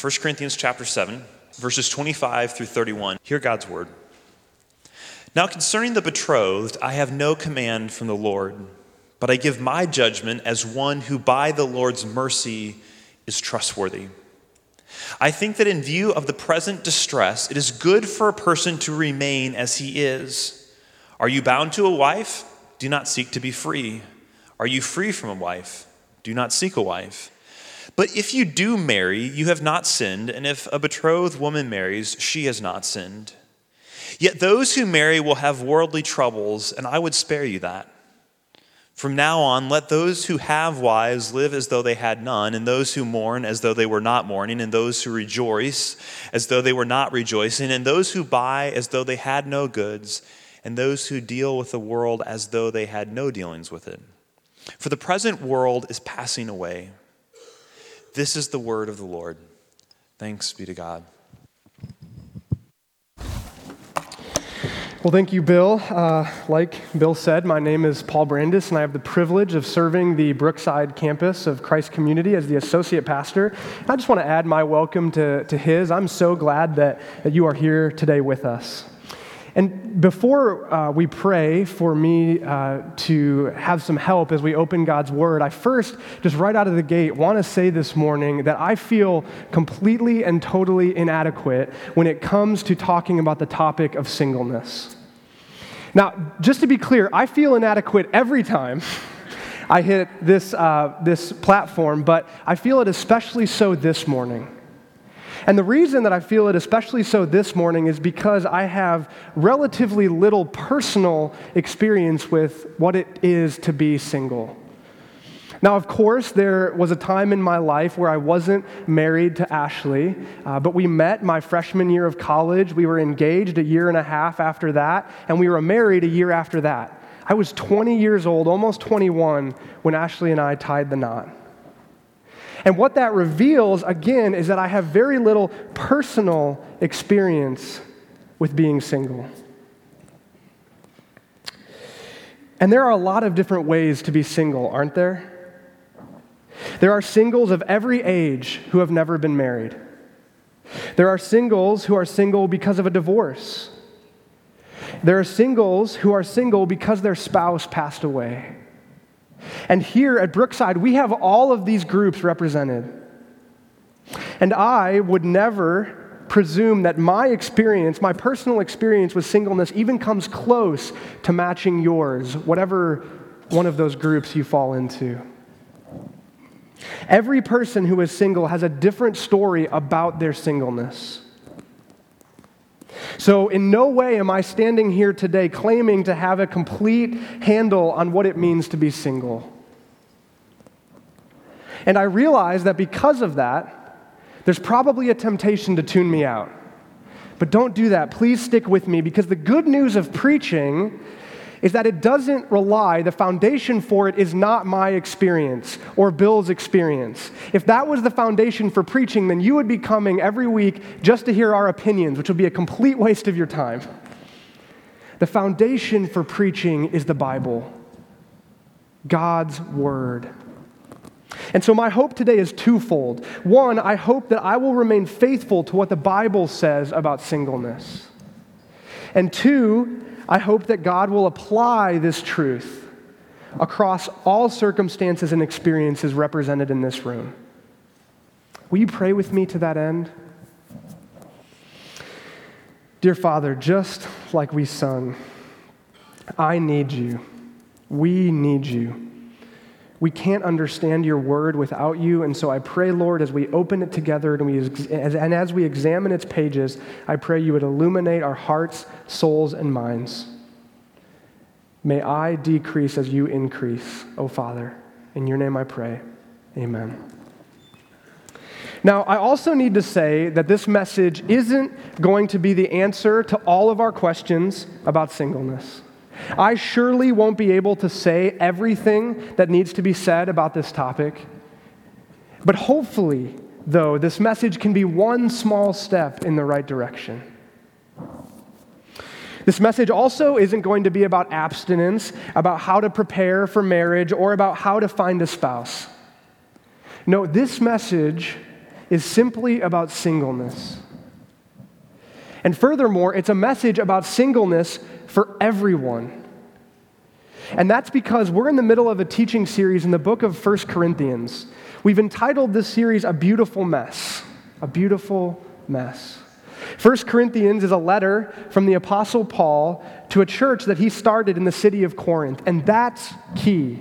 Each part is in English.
1 Corinthians chapter 7, verses 25 through 31. Hear God's word. Now, concerning the betrothed, I have no command from the Lord, but I give my judgment as one who by the Lord's mercy is trustworthy. I think that in view of the present distress, it is good for a person to remain as he is. Are you bound to a wife? Do not seek to be free. Are you free from a wife? Do not seek a wife. But if you do marry, you have not sinned, and if a betrothed woman marries, she has not sinned. Yet those who marry will have worldly troubles, and I would spare you that. From now on, let those who have wives live as though they had none, and those who mourn as though they were not mourning, and those who rejoice as though they were not rejoicing, and those who buy as though they had no goods, and those who deal with the world as though they had no dealings with it. For the present world is passing away. This is the word of the Lord. Thanks be to God. Well, thank you, Bill. Uh, like Bill said, my name is Paul Brandis, and I have the privilege of serving the Brookside campus of Christ Community as the associate pastor. I just want to add my welcome to, to his. I'm so glad that, that you are here today with us. And before uh, we pray for me uh, to have some help as we open God's Word, I first, just right out of the gate, want to say this morning that I feel completely and totally inadequate when it comes to talking about the topic of singleness. Now, just to be clear, I feel inadequate every time. I hit this, uh, this platform, but I feel it especially so this morning. And the reason that I feel it especially so this morning is because I have relatively little personal experience with what it is to be single. Now, of course, there was a time in my life where I wasn't married to Ashley, uh, but we met my freshman year of college. We were engaged a year and a half after that, and we were married a year after that. I was 20 years old, almost 21, when Ashley and I tied the knot. And what that reveals, again, is that I have very little personal experience with being single. And there are a lot of different ways to be single, aren't there? There are singles of every age who have never been married. There are singles who are single because of a divorce. There are singles who are single because their spouse passed away. And here at Brookside, we have all of these groups represented. And I would never presume that my experience, my personal experience with singleness, even comes close to matching yours, whatever one of those groups you fall into. Every person who is single has a different story about their singleness. So, in no way am I standing here today claiming to have a complete handle on what it means to be single. And I realize that because of that, there's probably a temptation to tune me out. But don't do that. Please stick with me because the good news of preaching is that it doesn't rely, the foundation for it is not my experience or Bill's experience. If that was the foundation for preaching, then you would be coming every week just to hear our opinions, which would be a complete waste of your time. The foundation for preaching is the Bible, God's Word. And so, my hope today is twofold. One, I hope that I will remain faithful to what the Bible says about singleness. And two, I hope that God will apply this truth across all circumstances and experiences represented in this room. Will you pray with me to that end? Dear Father, just like we sung, I need you. We need you. We can't understand your word without you, and so I pray, Lord, as we open it together and, we, and as we examine its pages, I pray you would illuminate our hearts, souls, and minds. May I decrease as you increase, O Father. In your name I pray. Amen. Now, I also need to say that this message isn't going to be the answer to all of our questions about singleness. I surely won't be able to say everything that needs to be said about this topic. But hopefully, though, this message can be one small step in the right direction. This message also isn't going to be about abstinence, about how to prepare for marriage, or about how to find a spouse. No, this message is simply about singleness. And furthermore, it's a message about singleness for everyone. And that's because we're in the middle of a teaching series in the book of 1 Corinthians. We've entitled this series A Beautiful Mess. A Beautiful Mess. 1 Corinthians is a letter from the Apostle Paul to a church that he started in the city of Corinth, and that's key.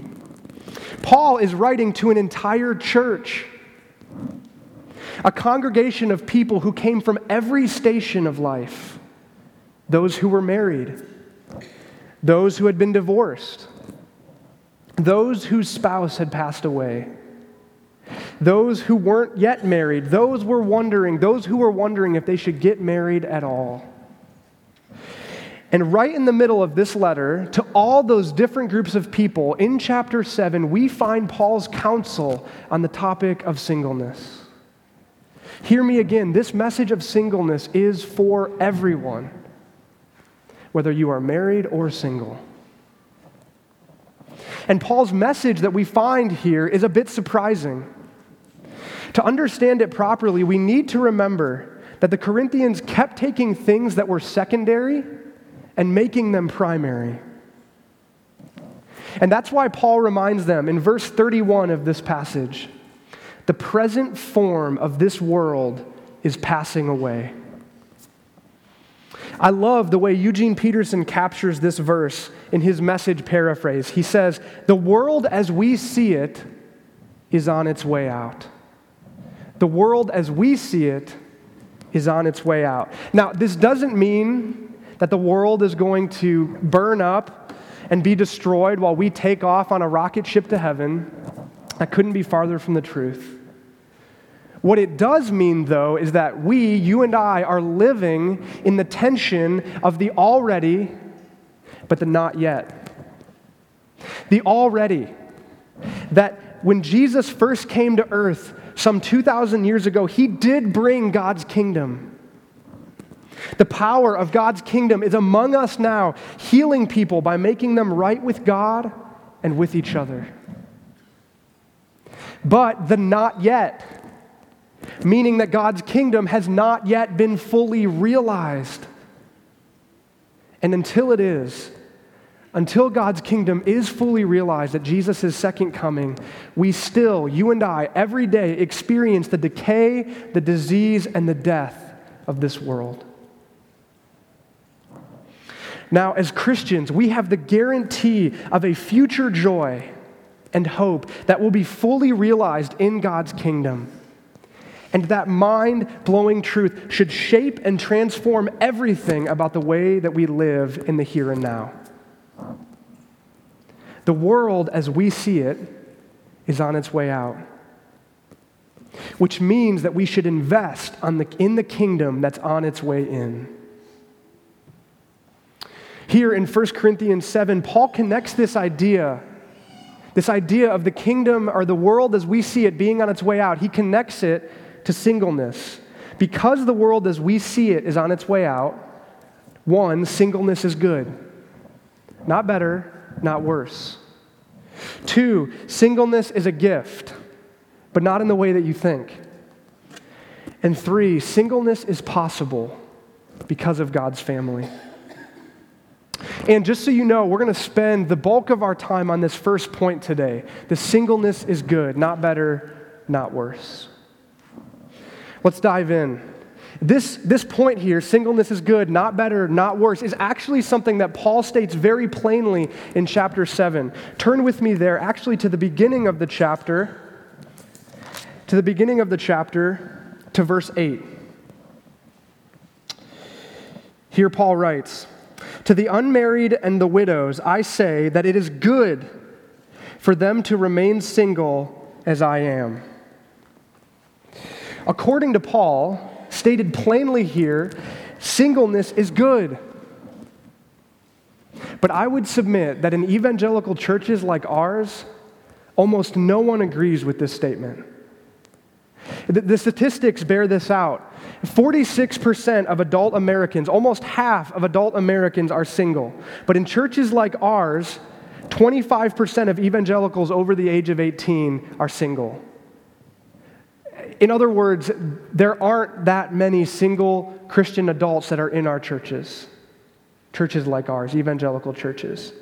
Paul is writing to an entire church, a congregation of people who came from every station of life those who were married, those who had been divorced, those whose spouse had passed away. Those who weren't yet married, those were wondering, those who were wondering if they should get married at all. And right in the middle of this letter, to all those different groups of people, in chapter 7, we find Paul's counsel on the topic of singleness. Hear me again this message of singleness is for everyone, whether you are married or single. And Paul's message that we find here is a bit surprising. To understand it properly, we need to remember that the Corinthians kept taking things that were secondary and making them primary. And that's why Paul reminds them in verse 31 of this passage the present form of this world is passing away. I love the way Eugene Peterson captures this verse in his message paraphrase. He says, The world as we see it is on its way out. The world as we see it is on its way out. Now, this doesn't mean that the world is going to burn up and be destroyed while we take off on a rocket ship to heaven, that couldn't be farther from the truth. What it does mean, though, is that we, you and I, are living in the tension of the already, but the not yet. The already. That when Jesus first came to earth some 2,000 years ago, he did bring God's kingdom. The power of God's kingdom is among us now, healing people by making them right with God and with each other. But the not yet, meaning that God's kingdom has not yet been fully realized. And until it is, until God's kingdom is fully realized at Jesus' second coming, we still, you and I, every day experience the decay, the disease, and the death of this world. Now, as Christians, we have the guarantee of a future joy and hope that will be fully realized in God's kingdom. And that mind blowing truth should shape and transform everything about the way that we live in the here and now. The world, as we see it, is on its way out, which means that we should invest the, in the kingdom that's on its way in. Here in 1 Corinthians 7, Paul connects this idea, this idea of the kingdom or the world as we see it being on its way out, he connects it to singleness. Because the world as we see it is on its way out, one, singleness is good. Not better, not worse. Two, singleness is a gift, but not in the way that you think. And three, singleness is possible because of God's family. And just so you know, we're going to spend the bulk of our time on this first point today. The singleness is good, not better, not worse. Let's dive in. This, this point here, singleness is good, not better, not worse, is actually something that Paul states very plainly in chapter 7. Turn with me there, actually, to the beginning of the chapter, to the beginning of the chapter, to verse 8. Here Paul writes, to the unmarried and the widows, I say that it is good for them to remain single as I am. According to Paul, stated plainly here, singleness is good. But I would submit that in evangelical churches like ours, almost no one agrees with this statement. The, statistics bear this out. 46% of adult Americans, almost half of adult Americans, are single. But in churches like ours, 25% of evangelicals over the age of 18 are single. In other words, there aren't that many single Christian adults that are in our churches, churches like ours, evangelical churches.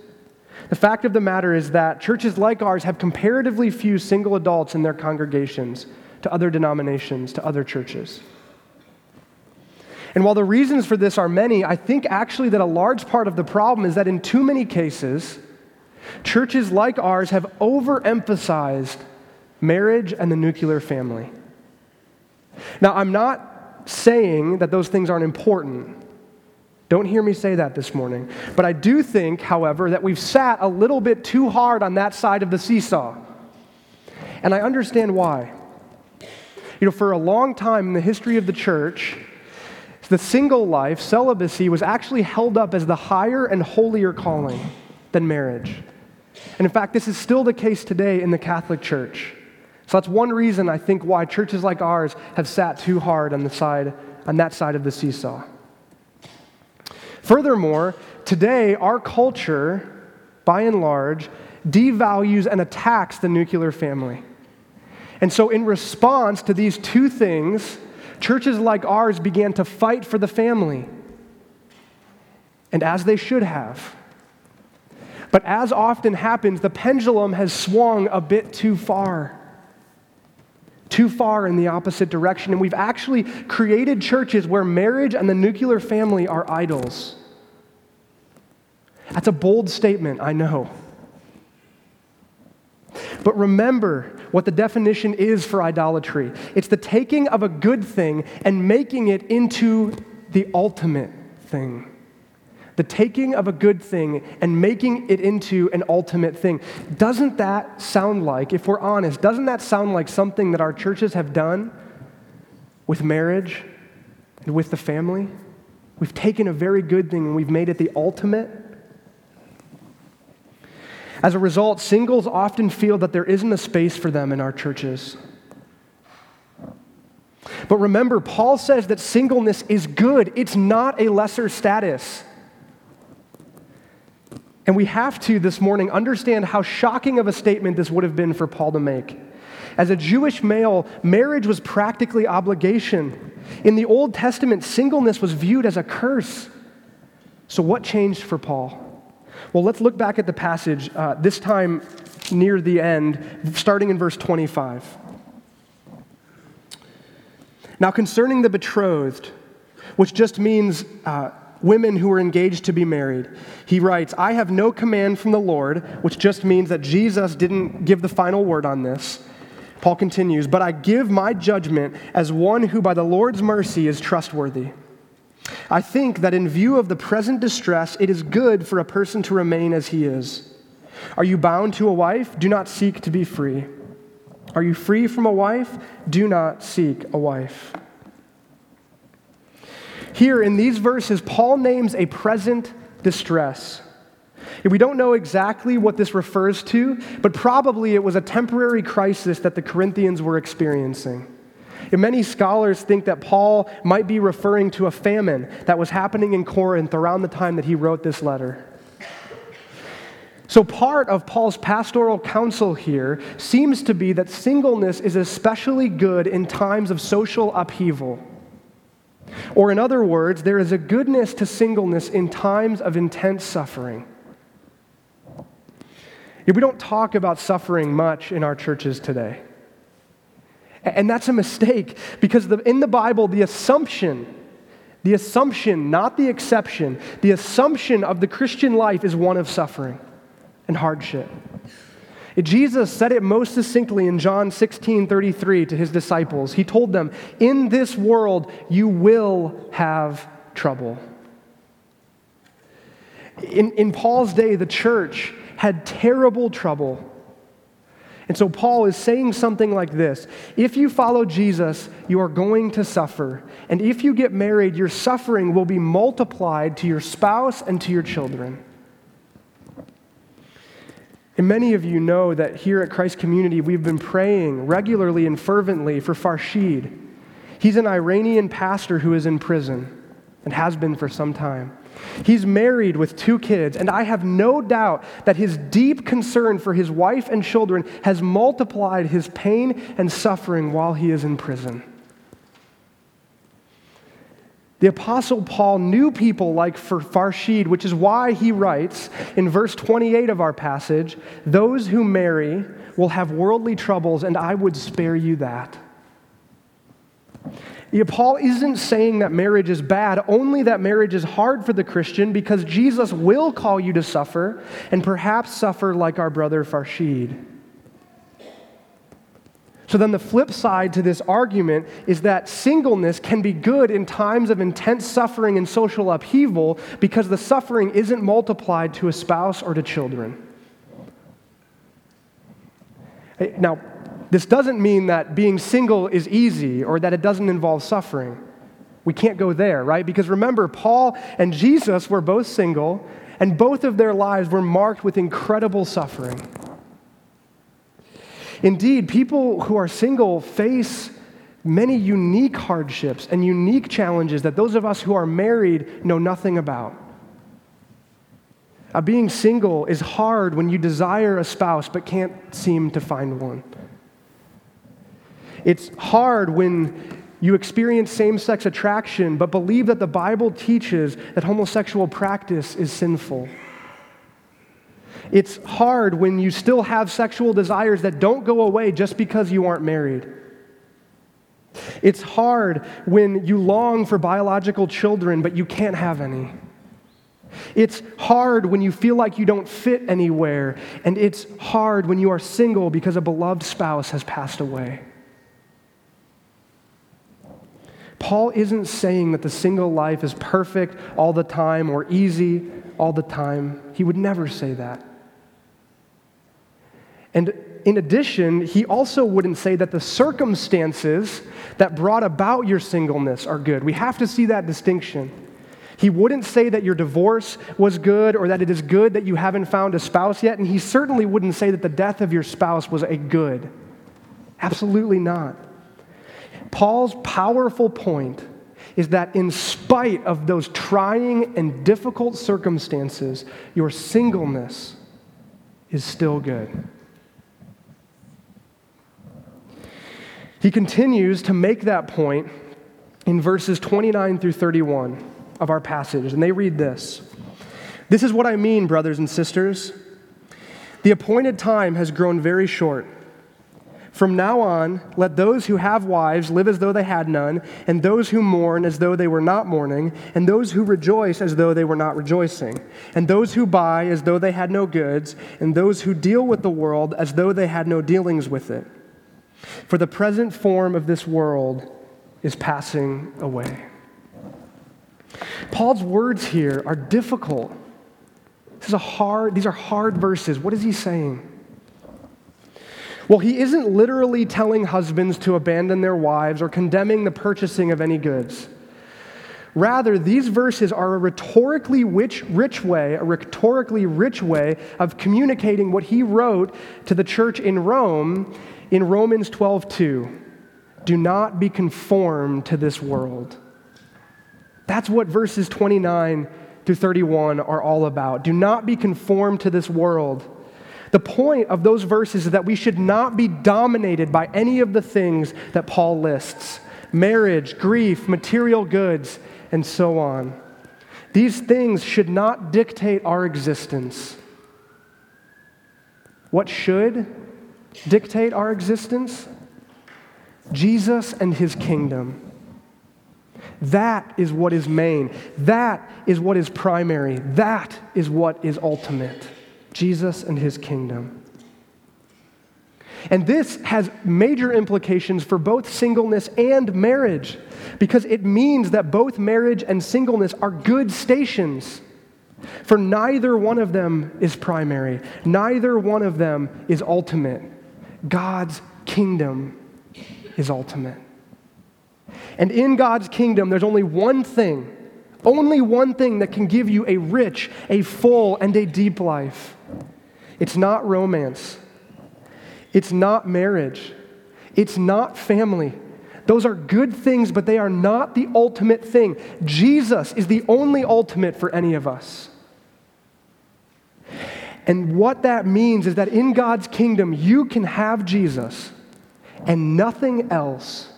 The fact of the matter is that churches like ours have comparatively few single adults in their congregations to other denominations, to other churches. And while the reasons for this are many, I think actually that a large part of the problem is that in too many cases, churches like ours have overemphasized marriage and the nuclear family. Now, I'm not saying that those things aren't important. Don't hear me say that this morning. But I do think, however, that we've sat a little bit too hard on that side of the seesaw. And I understand why. You know, for a long time in the history of the church, the single life, celibacy, was actually held up as the higher and holier calling than marriage. And in fact, this is still the case today in the Catholic Church. So that's one reason I think why churches like ours have sat too hard on the side on that side of the seesaw. Furthermore, today our culture by and large devalues and attacks the nuclear family. And so in response to these two things, churches like ours began to fight for the family. And as they should have. But as often happens, the pendulum has swung a bit too far too far in the opposite direction. And we've actually created churches where marriage and the nuclear family are idols. That's a bold statement, I know. But remember what the definition is for idolatry it's the taking of a good thing and making it into the ultimate thing the taking of a good thing and making it into an ultimate thing. Doesn't that sound like, if we're honest, doesn't that sound like something that our churches have done with marriage and with the family? We've taken a very good thing and we've made it the ultimate. As a result, singles often feel that there isn't a space for them in our churches. But remember, Paul says that singleness is good, it's not a lesser status. And we have to this morning understand how shocking of a statement this would have been for Paul to make. As a Jewish male, marriage was practically obligation. In the Old Testament, singleness was viewed as a curse. So, what changed for Paul? Well, let's look back at the passage, uh, this time near the end, starting in verse 25. Now, concerning the betrothed, which just means uh, women who are engaged to be married. He writes, I have no command from the Lord, which just means that Jesus didn't give the final word on this. Paul continues, but I give my judgment as one who by the Lord's mercy is trustworthy. I think that in view of the present distress, it is good for a person to remain as he is. Are you bound to a wife? Do not seek to be free. Are you free from a wife? Do not seek a wife. Here in these verses, Paul names a present distress. We don't know exactly what this refers to, but probably it was a temporary crisis that the Corinthians were experiencing. And many scholars think that Paul might be referring to a famine that was happening in Corinth around the time that he wrote this letter. So, part of Paul's pastoral counsel here seems to be that singleness is especially good in times of social upheaval. Or, in other words, there is a goodness to singleness in times of intense suffering. We don't talk about suffering much in our churches today. And that's a mistake because the, in the Bible, the assumption, the assumption, not the exception, the assumption of the Christian life is one of suffering and hardship. Jesus said it most succinctly in John 16 33 to his disciples. He told them, In this world you will have trouble. In, in Paul's day, the church had terrible trouble. And so Paul is saying something like this If you follow Jesus, you are going to suffer. And if you get married, your suffering will be multiplied to your spouse and to your children. And many of you know that here at Christ Community, we've been praying regularly and fervently for Farshid. He's an Iranian pastor who is in prison and has been for some time. He's married with two kids, and I have no doubt that his deep concern for his wife and children has multiplied his pain and suffering while he is in prison. The Apostle Paul knew people like Farshid, which is why he writes in verse 28 of our passage Those who marry will have worldly troubles, and I would spare you that. Yeah, Paul isn't saying that marriage is bad, only that marriage is hard for the Christian because Jesus will call you to suffer and perhaps suffer like our brother Farshid. So then, the flip side to this argument is that singleness can be good in times of intense suffering and social upheaval because the suffering isn't multiplied to a spouse or to children. Now, this doesn't mean that being single is easy or that it doesn't involve suffering. We can't go there, right? Because remember, Paul and Jesus were both single, and both of their lives were marked with incredible suffering. Indeed, people who are single face many unique hardships and unique challenges that those of us who are married know nothing about. Uh, being single is hard when you desire a spouse but can't seem to find one. It's hard when you experience same sex attraction but believe that the Bible teaches that homosexual practice is sinful. It's hard when you still have sexual desires that don't go away just because you aren't married. It's hard when you long for biological children but you can't have any. It's hard when you feel like you don't fit anywhere, and it's hard when you are single because a beloved spouse has passed away. Paul isn't saying that the single life is perfect all the time or easy all the time. He would never say that. And in addition, he also wouldn't say that the circumstances that brought about your singleness are good. We have to see that distinction. He wouldn't say that your divorce was good or that it is good that you haven't found a spouse yet, and he certainly wouldn't say that the death of your spouse was a good. Absolutely not. Paul's powerful point is that in spite of those trying and difficult circumstances, your singleness is still good. He continues to make that point in verses 29 through 31 of our passage, and they read this This is what I mean, brothers and sisters. The appointed time has grown very short. From now on, let those who have wives live as though they had none, and those who mourn as though they were not mourning, and those who rejoice as though they were not rejoicing, and those who buy as though they had no goods, and those who deal with the world as though they had no dealings with it. For the present form of this world is passing away. Paul's words here are difficult. This is a hard, these are hard verses. What is he saying? Well, he isn't literally telling husbands to abandon their wives or condemning the purchasing of any goods. Rather, these verses are a rhetorically rich, rich way, a rhetorically rich way of communicating what he wrote to the church in Rome in Romans 12:2. Do not be conformed to this world that's what verses 29 through 31 are all about. Do not be conformed to this world. The point of those verses is that we should not be dominated by any of the things that Paul lists marriage, grief, material goods, and so on. These things should not dictate our existence. What should dictate our existence? Jesus and his kingdom. That is what is main. That is what is primary. That is what is ultimate Jesus and his kingdom. And this has major implications for both singleness and marriage because it means that both marriage and singleness are good stations. For neither one of them is primary, neither one of them is ultimate. God's kingdom is ultimate. And in God's kingdom, there's only one thing, only one thing that can give you a rich, a full, and a deep life. It's not romance, it's not marriage, it's not family. Those are good things, but they are not the ultimate thing. Jesus is the only ultimate for any of us. And what that means is that in God's kingdom, you can have Jesus and nothing else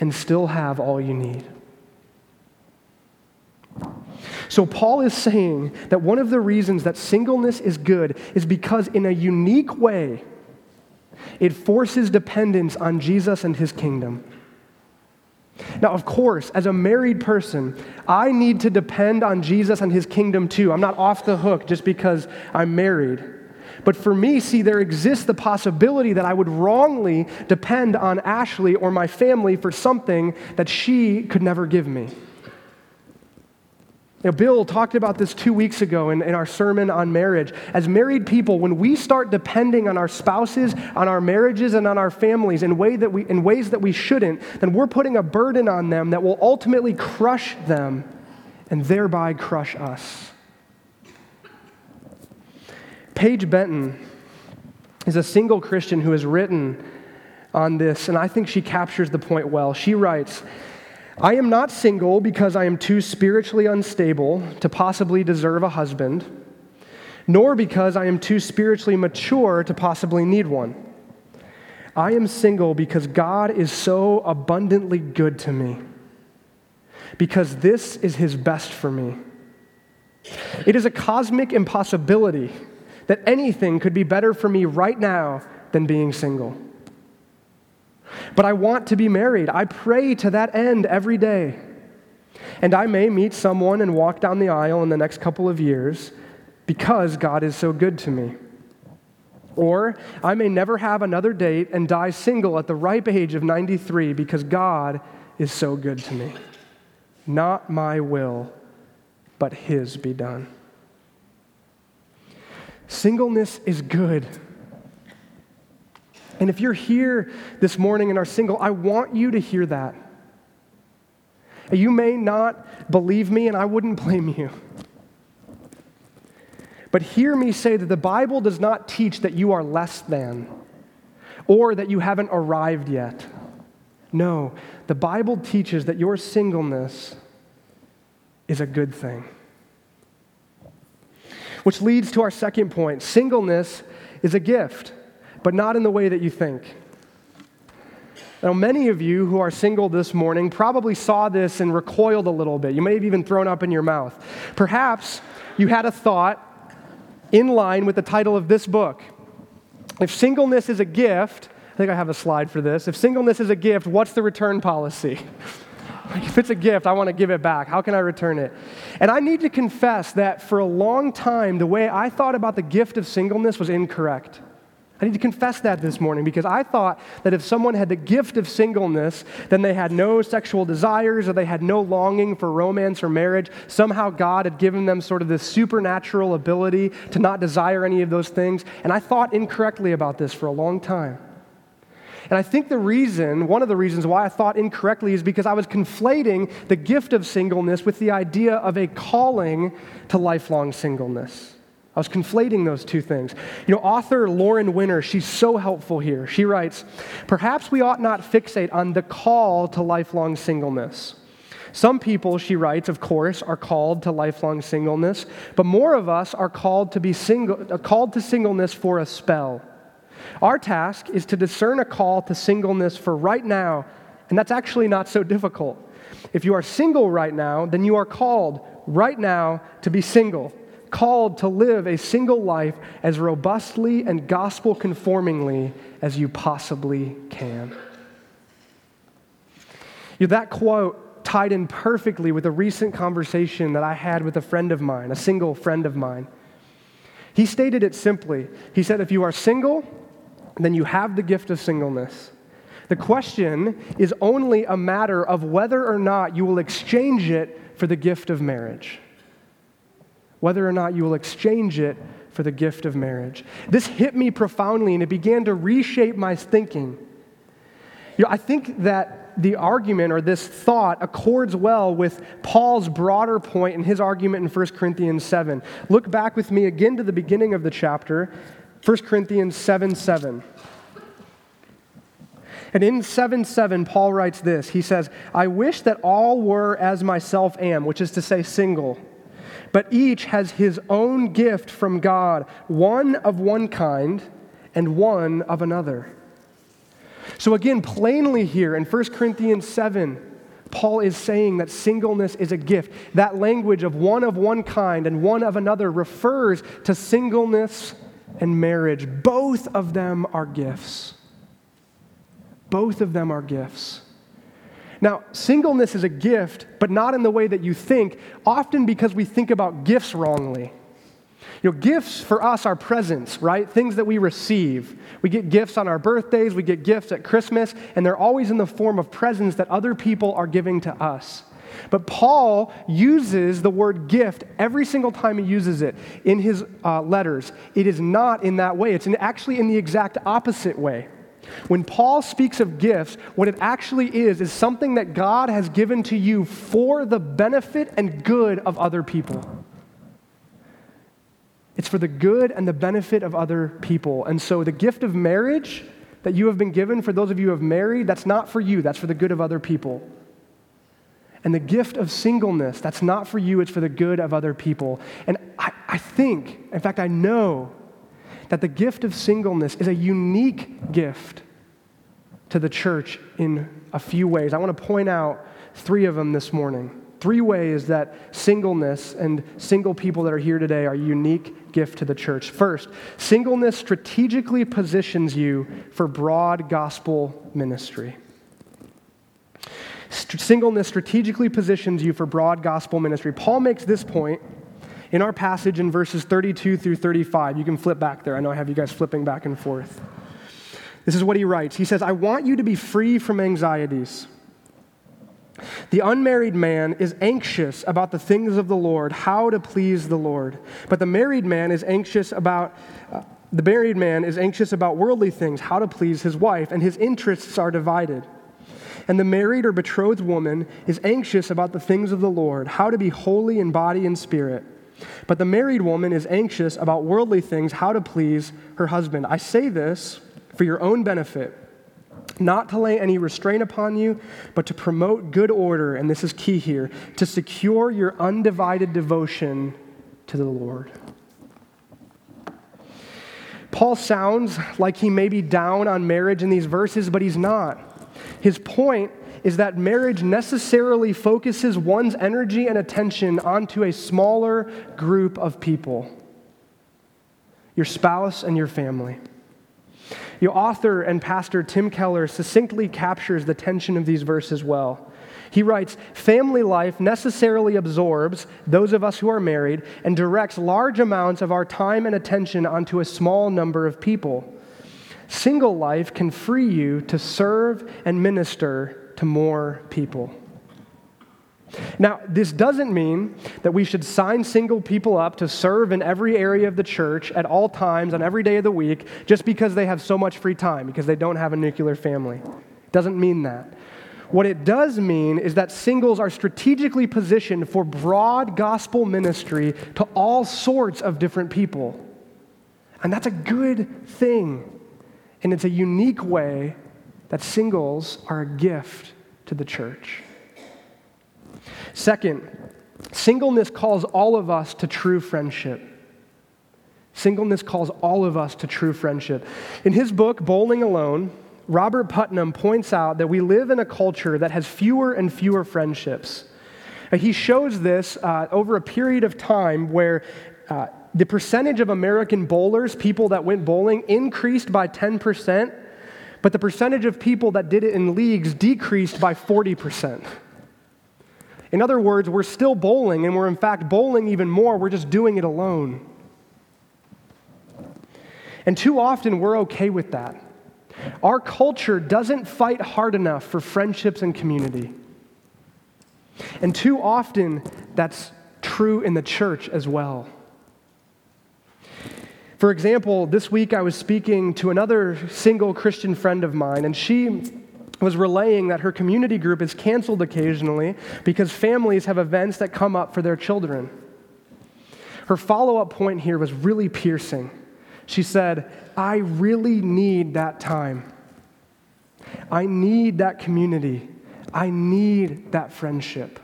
and still have all you need. So, Paul is saying that one of the reasons that singleness is good is because, in a unique way, it forces dependence on Jesus and his kingdom. Now, of course, as a married person, I need to depend on Jesus and his kingdom too. I'm not off the hook just because I'm married. But for me, see, there exists the possibility that I would wrongly depend on Ashley or my family for something that she could never give me. Know, Bill talked about this two weeks ago in, in our sermon on marriage. As married people, when we start depending on our spouses, on our marriages, and on our families in, way that we, in ways that we shouldn't, then we're putting a burden on them that will ultimately crush them and thereby crush us. Paige Benton is a single Christian who has written on this, and I think she captures the point well. She writes, I am not single because I am too spiritually unstable to possibly deserve a husband, nor because I am too spiritually mature to possibly need one. I am single because God is so abundantly good to me, because this is His best for me. It is a cosmic impossibility that anything could be better for me right now than being single. But I want to be married. I pray to that end every day. And I may meet someone and walk down the aisle in the next couple of years because God is so good to me. Or I may never have another date and die single at the ripe age of 93 because God is so good to me. Not my will, but His be done. Singleness is good. And if you're here this morning and are single, I want you to hear that. You may not believe me, and I wouldn't blame you. But hear me say that the Bible does not teach that you are less than or that you haven't arrived yet. No, the Bible teaches that your singleness is a good thing. Which leads to our second point singleness is a gift but not in the way that you think. Now, many of you who are single this morning probably saw this and recoiled a little bit. You may have even thrown up in your mouth. Perhaps you had a thought in line with the title of this book. If singleness is a gift, I think I have a slide for this. If singleness is a gift, what's the return policy? if it's a gift, I want to give it back. How can I return it? And I need to confess that for a long time, the way I thought about the gift of singleness was incorrect. I need to confess that this morning because I thought that if someone had the gift of singleness, then they had no sexual desires or they had no longing for romance or marriage. Somehow God had given them sort of this supernatural ability to not desire any of those things. And I thought incorrectly about this for a long time. And I think the reason, one of the reasons why I thought incorrectly is because I was conflating the gift of singleness with the idea of a calling to lifelong singleness. I was conflating those two things. You know, author Lauren Winner, she's so helpful here. She writes Perhaps we ought not fixate on the call to lifelong singleness. Some people, she writes, of course, are called to lifelong singleness, but more of us are called to be single, uh, called to singleness for a spell. Our task is to discern a call to singleness for right now, and that's actually not so difficult. If you are single right now, then you are called right now to be single called to live a single life as robustly and gospel conformingly as you possibly can. You know, that quote tied in perfectly with a recent conversation that I had with a friend of mine, a single friend of mine. He stated it simply. He said, If you are single, then you have the gift of singleness. The question is only a matter of whether or not you will exchange it for the gift of marriage whether or not you will exchange it for the gift of marriage. This hit me profoundly and it began to reshape my thinking. You know, I think that the argument or this thought accords well with Paul's broader point in his argument in 1 Corinthians 7. Look back with me again to the beginning of the chapter, 1 Corinthians 7 7. And in 7 7, Paul writes this He says, I wish that all were as myself am, which is to say, single. But each has his own gift from God, one of one kind and one of another. So, again, plainly here in 1 Corinthians 7, Paul is saying that singleness is a gift. That language of one of one kind and one of another refers to singleness and marriage. Both of them are gifts. Both of them are gifts. Now, singleness is a gift, but not in the way that you think, often because we think about gifts wrongly. You know, gifts for us are presents, right? Things that we receive. We get gifts on our birthdays, we get gifts at Christmas, and they're always in the form of presents that other people are giving to us. But Paul uses the word gift every single time he uses it in his uh, letters. It is not in that way, it's in, actually in the exact opposite way. When Paul speaks of gifts, what it actually is is something that God has given to you for the benefit and good of other people. It's for the good and the benefit of other people. And so the gift of marriage that you have been given, for those of you who have married, that's not for you, that's for the good of other people. And the gift of singleness, that's not for you, it's for the good of other people. And I, I think, in fact, I know that the gift of singleness is a unique gift to the church in a few ways. I want to point out three of them this morning. Three ways that singleness and single people that are here today are a unique gift to the church. First, singleness strategically positions you for broad gospel ministry. Singleness strategically positions you for broad gospel ministry. Paul makes this point in our passage in verses 32 through 35. You can flip back there. I know I have you guys flipping back and forth. This is what he writes. He says, I want you to be free from anxieties. The unmarried man is anxious about the things of the Lord, how to please the Lord. But the married man is anxious about uh, the married man is anxious about worldly things, how to please his wife, and his interests are divided. And the married or betrothed woman is anxious about the things of the Lord, how to be holy in body and spirit. But the married woman is anxious about worldly things, how to please her husband. I say this for your own benefit not to lay any restraint upon you, but to promote good order, and this is key here, to secure your undivided devotion to the Lord. Paul sounds like he may be down on marriage in these verses, but he's not. His point is that marriage necessarily focuses one's energy and attention onto a smaller group of people your spouse and your family. The author and pastor Tim Keller succinctly captures the tension of these verses well. He writes Family life necessarily absorbs those of us who are married and directs large amounts of our time and attention onto a small number of people. Single life can free you to serve and minister to more people. Now, this doesn't mean that we should sign single people up to serve in every area of the church at all times on every day of the week just because they have so much free time, because they don't have a nuclear family. It doesn't mean that. What it does mean is that singles are strategically positioned for broad gospel ministry to all sorts of different people. And that's a good thing. And it's a unique way that singles are a gift to the church. Second, singleness calls all of us to true friendship. Singleness calls all of us to true friendship. In his book, Bowling Alone, Robert Putnam points out that we live in a culture that has fewer and fewer friendships. He shows this uh, over a period of time where uh, the percentage of American bowlers, people that went bowling, increased by 10%, but the percentage of people that did it in leagues decreased by 40%. In other words, we're still bowling, and we're in fact bowling even more. We're just doing it alone. And too often, we're okay with that. Our culture doesn't fight hard enough for friendships and community. And too often, that's true in the church as well. For example, this week I was speaking to another single Christian friend of mine, and she was relaying that her community group is canceled occasionally because families have events that come up for their children. Her follow up point here was really piercing. She said, I really need that time. I need that community. I need that friendship.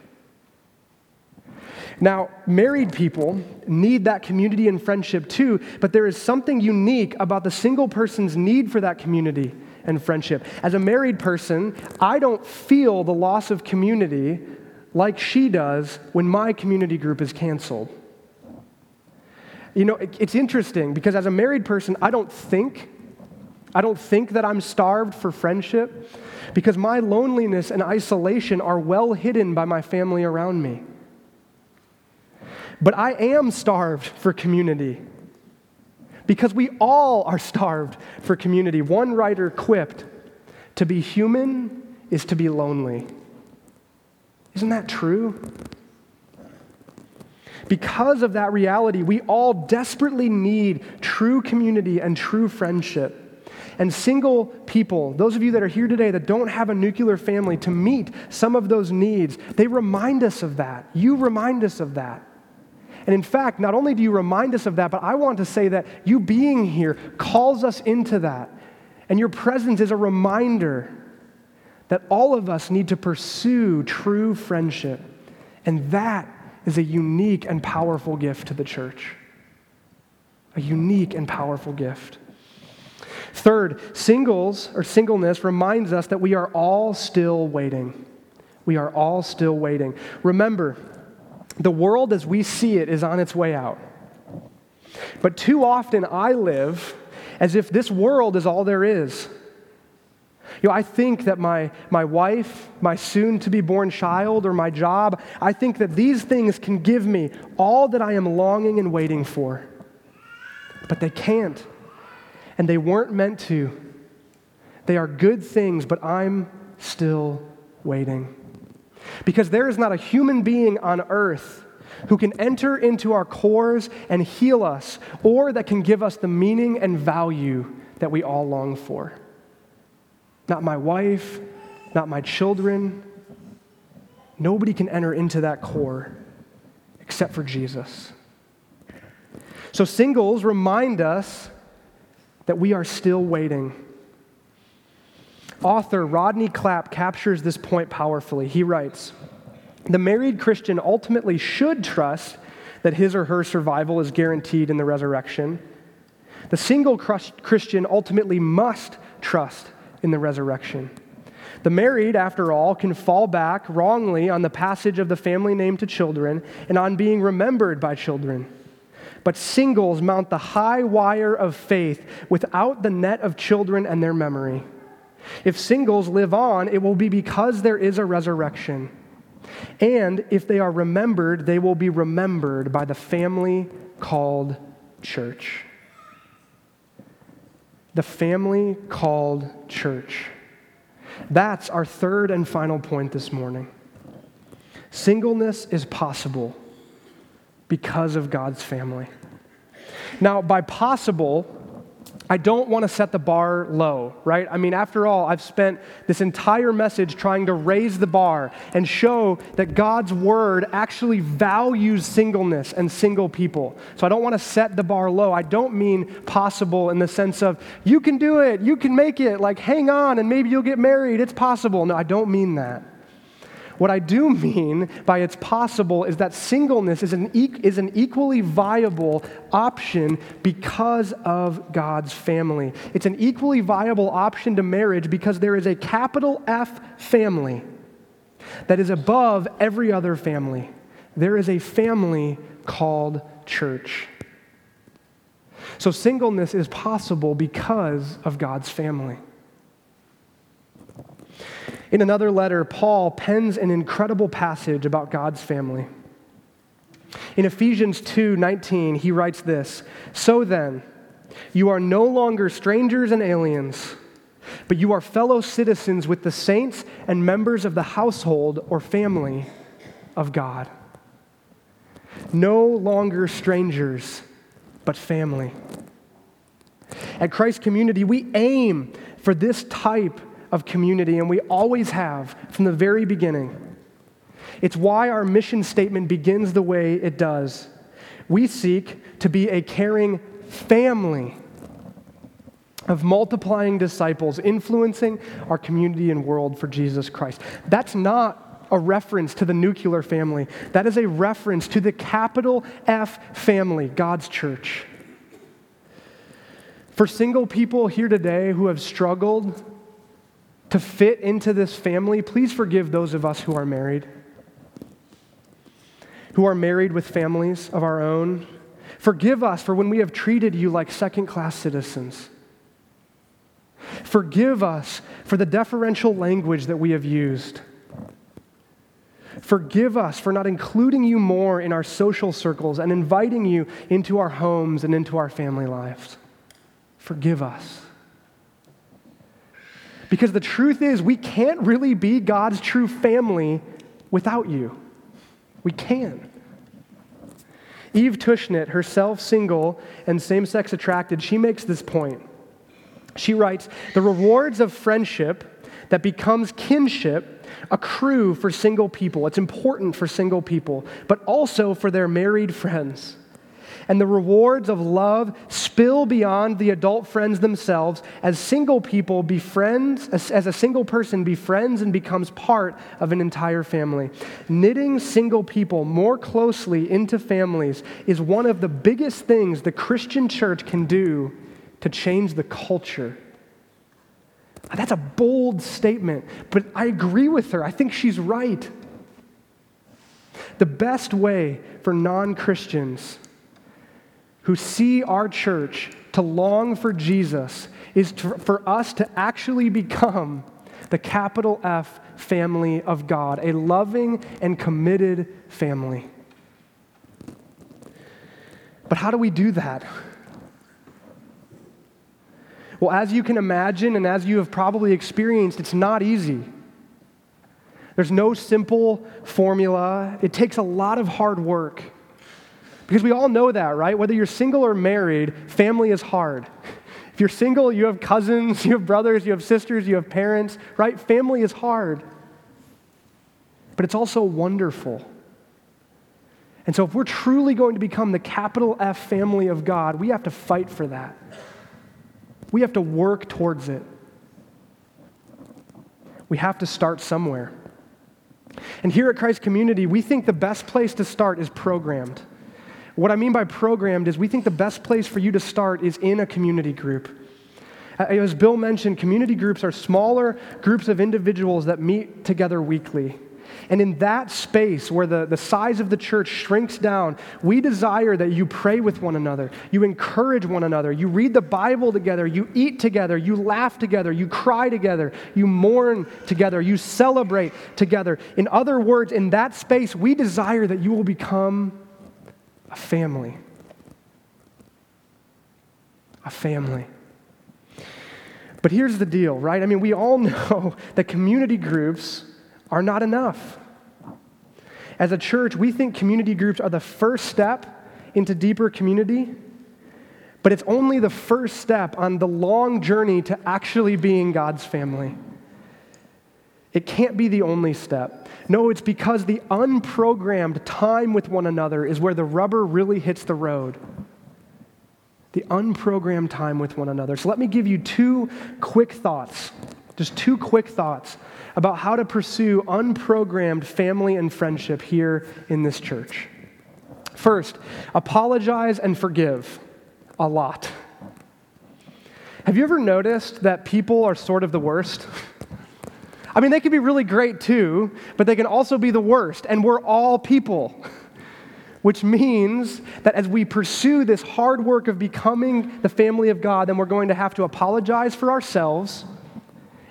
Now, married people need that community and friendship too, but there is something unique about the single person's need for that community and friendship. As a married person, I don't feel the loss of community like she does when my community group is canceled. You know, it's interesting because as a married person, I don't think I don't think that I'm starved for friendship because my loneliness and isolation are well hidden by my family around me. But I am starved for community because we all are starved for community. One writer quipped, To be human is to be lonely. Isn't that true? Because of that reality, we all desperately need true community and true friendship. And single people, those of you that are here today that don't have a nuclear family, to meet some of those needs, they remind us of that. You remind us of that. And in fact, not only do you remind us of that, but I want to say that you being here calls us into that. And your presence is a reminder that all of us need to pursue true friendship. And that is a unique and powerful gift to the church. A unique and powerful gift. Third, singles or singleness reminds us that we are all still waiting. We are all still waiting. Remember, the world as we see it is on its way out. But too often I live as if this world is all there is. You know, I think that my, my wife, my soon to be born child, or my job, I think that these things can give me all that I am longing and waiting for. But they can't and they weren't meant to. They are good things, but I'm still waiting. Because there is not a human being on earth who can enter into our cores and heal us, or that can give us the meaning and value that we all long for. Not my wife, not my children. Nobody can enter into that core except for Jesus. So, singles remind us that we are still waiting. Author Rodney Clapp captures this point powerfully. He writes The married Christian ultimately should trust that his or her survival is guaranteed in the resurrection. The single Christian ultimately must trust in the resurrection. The married, after all, can fall back wrongly on the passage of the family name to children and on being remembered by children but singles mount the high wire of faith without the net of children and their memory. If singles live on, it will be because there is a resurrection. And if they are remembered, they will be remembered by the family called church. The family called church. That's our third and final point this morning. Singleness is possible because of God's family. Now, by possible, I don't want to set the bar low, right? I mean, after all, I've spent this entire message trying to raise the bar and show that God's word actually values singleness and single people. So I don't want to set the bar low. I don't mean possible in the sense of you can do it, you can make it, like hang on and maybe you'll get married. It's possible. No, I don't mean that. What I do mean by it's possible is that singleness is an, e- is an equally viable option because of God's family. It's an equally viable option to marriage because there is a capital F family that is above every other family. There is a family called church. So, singleness is possible because of God's family. In another letter, Paul pens an incredible passage about God's family. In Ephesians 2 19, he writes this So then, you are no longer strangers and aliens, but you are fellow citizens with the saints and members of the household or family of God. No longer strangers, but family. At Christ Community, we aim for this type of community, and we always have from the very beginning. It's why our mission statement begins the way it does. We seek to be a caring family. of multiplying disciples, influencing our community and world for Jesus Christ. That's not a reference to the nuclear family, that is a reference to the capital F family, God's church. For single people here today who have struggled to fit into this family, please forgive those of us who are married, who are married with families of our own. Forgive us for when we have treated you like second class citizens. Forgive us for the deferential language that we have used. Forgive us for not including you more in our social circles and inviting you into our homes and into our family lives. Forgive us. Because the truth is, we can't really be God's true family without you. We can. Eve Tushnet, herself single and same sex attracted, she makes this point. She writes The rewards of friendship that becomes kinship accrue for single people. It's important for single people, but also for their married friends. And the rewards of love spill beyond the adult friends themselves as single people befriends, as, as a single person befriends and becomes part of an entire family. Knitting single people more closely into families is one of the biggest things the Christian church can do to change the culture. That's a bold statement, but I agree with her. I think she's right. The best way for non Christians who see our church to long for Jesus is to, for us to actually become the capital F family of God, a loving and committed family. But how do we do that? Well, as you can imagine, and as you have probably experienced, it's not easy. There's no simple formula, it takes a lot of hard work. Because we all know that, right? Whether you're single or married, family is hard. If you're single, you have cousins, you have brothers, you have sisters, you have parents, right? Family is hard. But it's also wonderful. And so, if we're truly going to become the capital F family of God, we have to fight for that. We have to work towards it. We have to start somewhere. And here at Christ Community, we think the best place to start is programmed. What I mean by programmed is we think the best place for you to start is in a community group. As Bill mentioned, community groups are smaller groups of individuals that meet together weekly. And in that space where the, the size of the church shrinks down, we desire that you pray with one another, you encourage one another, you read the Bible together, you eat together, you laugh together, you cry together, you mourn together, you celebrate together. In other words, in that space, we desire that you will become a family. A family. But here's the deal, right? I mean, we all know that community groups are not enough. As a church, we think community groups are the first step into deeper community, but it's only the first step on the long journey to actually being God's family. It can't be the only step. No, it's because the unprogrammed time with one another is where the rubber really hits the road. The unprogrammed time with one another. So let me give you two quick thoughts, just two quick thoughts about how to pursue unprogrammed family and friendship here in this church. First, apologize and forgive a lot. Have you ever noticed that people are sort of the worst? I mean, they can be really great too, but they can also be the worst, and we're all people. Which means that as we pursue this hard work of becoming the family of God, then we're going to have to apologize for ourselves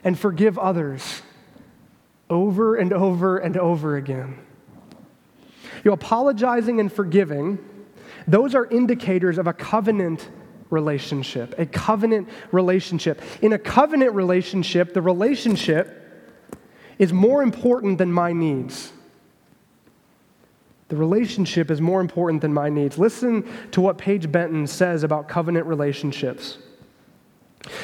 and forgive others over and over and over again. You know, apologizing and forgiving, those are indicators of a covenant relationship, a covenant relationship. In a covenant relationship, the relationship is more important than my needs. The relationship is more important than my needs. Listen to what Paige Benton says about covenant relationships.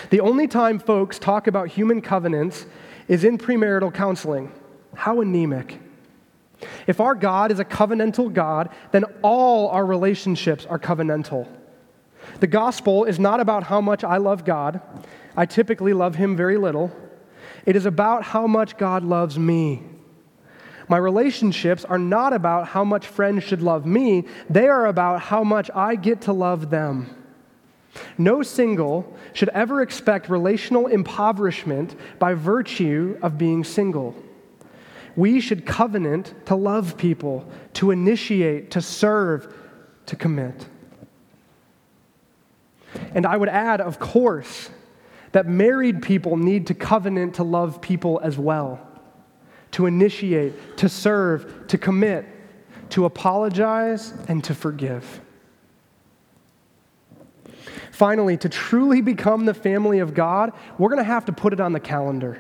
The only time folks talk about human covenants is in premarital counseling. How anemic. If our God is a covenantal God, then all our relationships are covenantal. The gospel is not about how much I love God. I typically love him very little. It is about how much God loves me. My relationships are not about how much friends should love me, they are about how much I get to love them. No single should ever expect relational impoverishment by virtue of being single. We should covenant to love people, to initiate, to serve, to commit. And I would add, of course, that married people need to covenant to love people as well, to initiate, to serve, to commit, to apologize, and to forgive. Finally, to truly become the family of God, we're going to have to put it on the calendar.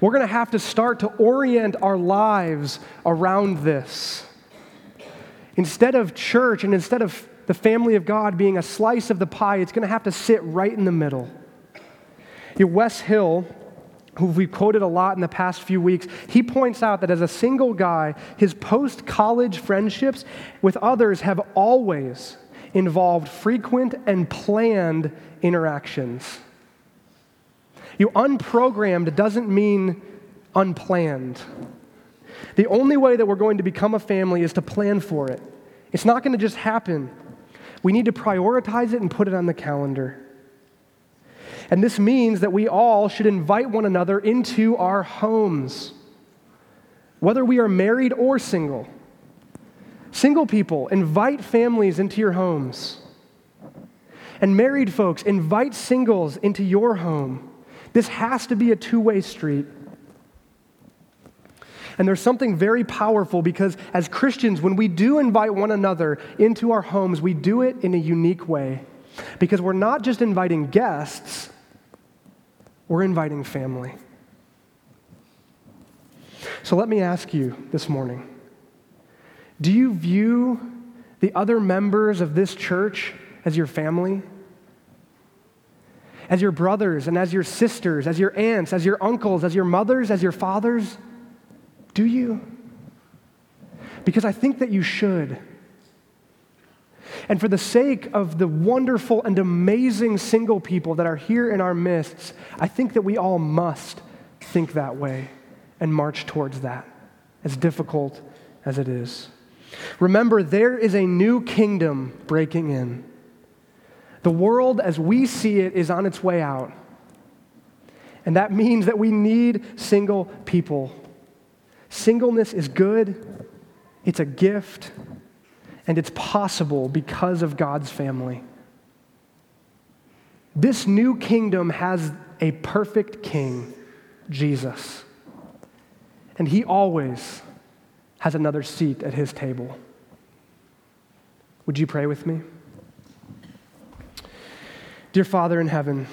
We're going to have to start to orient our lives around this. Instead of church and instead of the family of God being a slice of the pie, it's going to have to sit right in the middle. You know, Wes Hill, who we've quoted a lot in the past few weeks, he points out that as a single guy, his post college friendships with others have always involved frequent and planned interactions. You unprogrammed doesn't mean unplanned. The only way that we're going to become a family is to plan for it. It's not going to just happen. We need to prioritize it and put it on the calendar. And this means that we all should invite one another into our homes, whether we are married or single. Single people, invite families into your homes. And married folks, invite singles into your home. This has to be a two way street. And there's something very powerful because as Christians, when we do invite one another into our homes, we do it in a unique way. Because we're not just inviting guests, we're inviting family. So let me ask you this morning do you view the other members of this church as your family? As your brothers and as your sisters, as your aunts, as your uncles, as your mothers, as your fathers? Do you? Because I think that you should. And for the sake of the wonderful and amazing single people that are here in our midst, I think that we all must think that way and march towards that, as difficult as it is. Remember, there is a new kingdom breaking in. The world as we see it is on its way out. And that means that we need single people Singleness is good, it's a gift, and it's possible because of God's family. This new kingdom has a perfect king, Jesus. And he always has another seat at his table. Would you pray with me? Dear Father in heaven,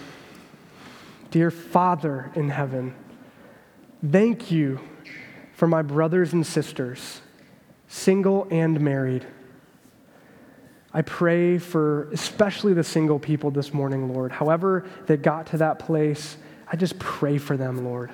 dear Father in heaven, thank you for my brothers and sisters, single and married. I pray for especially the single people this morning, Lord. However, they got to that place, I just pray for them, Lord.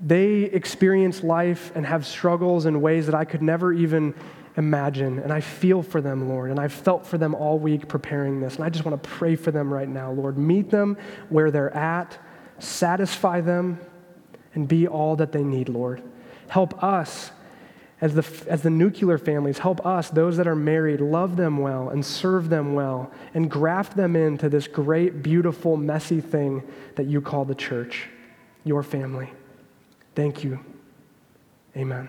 They experience life and have struggles in ways that I could never even imagine. And I feel for them, Lord. And I've felt for them all week preparing this. And I just want to pray for them right now, Lord. Meet them where they're at, satisfy them, and be all that they need, Lord. Help us as the, as the nuclear families, help us, those that are married, love them well and serve them well and graft them into this great, beautiful, messy thing that you call the church, your family. Thank you. Amen.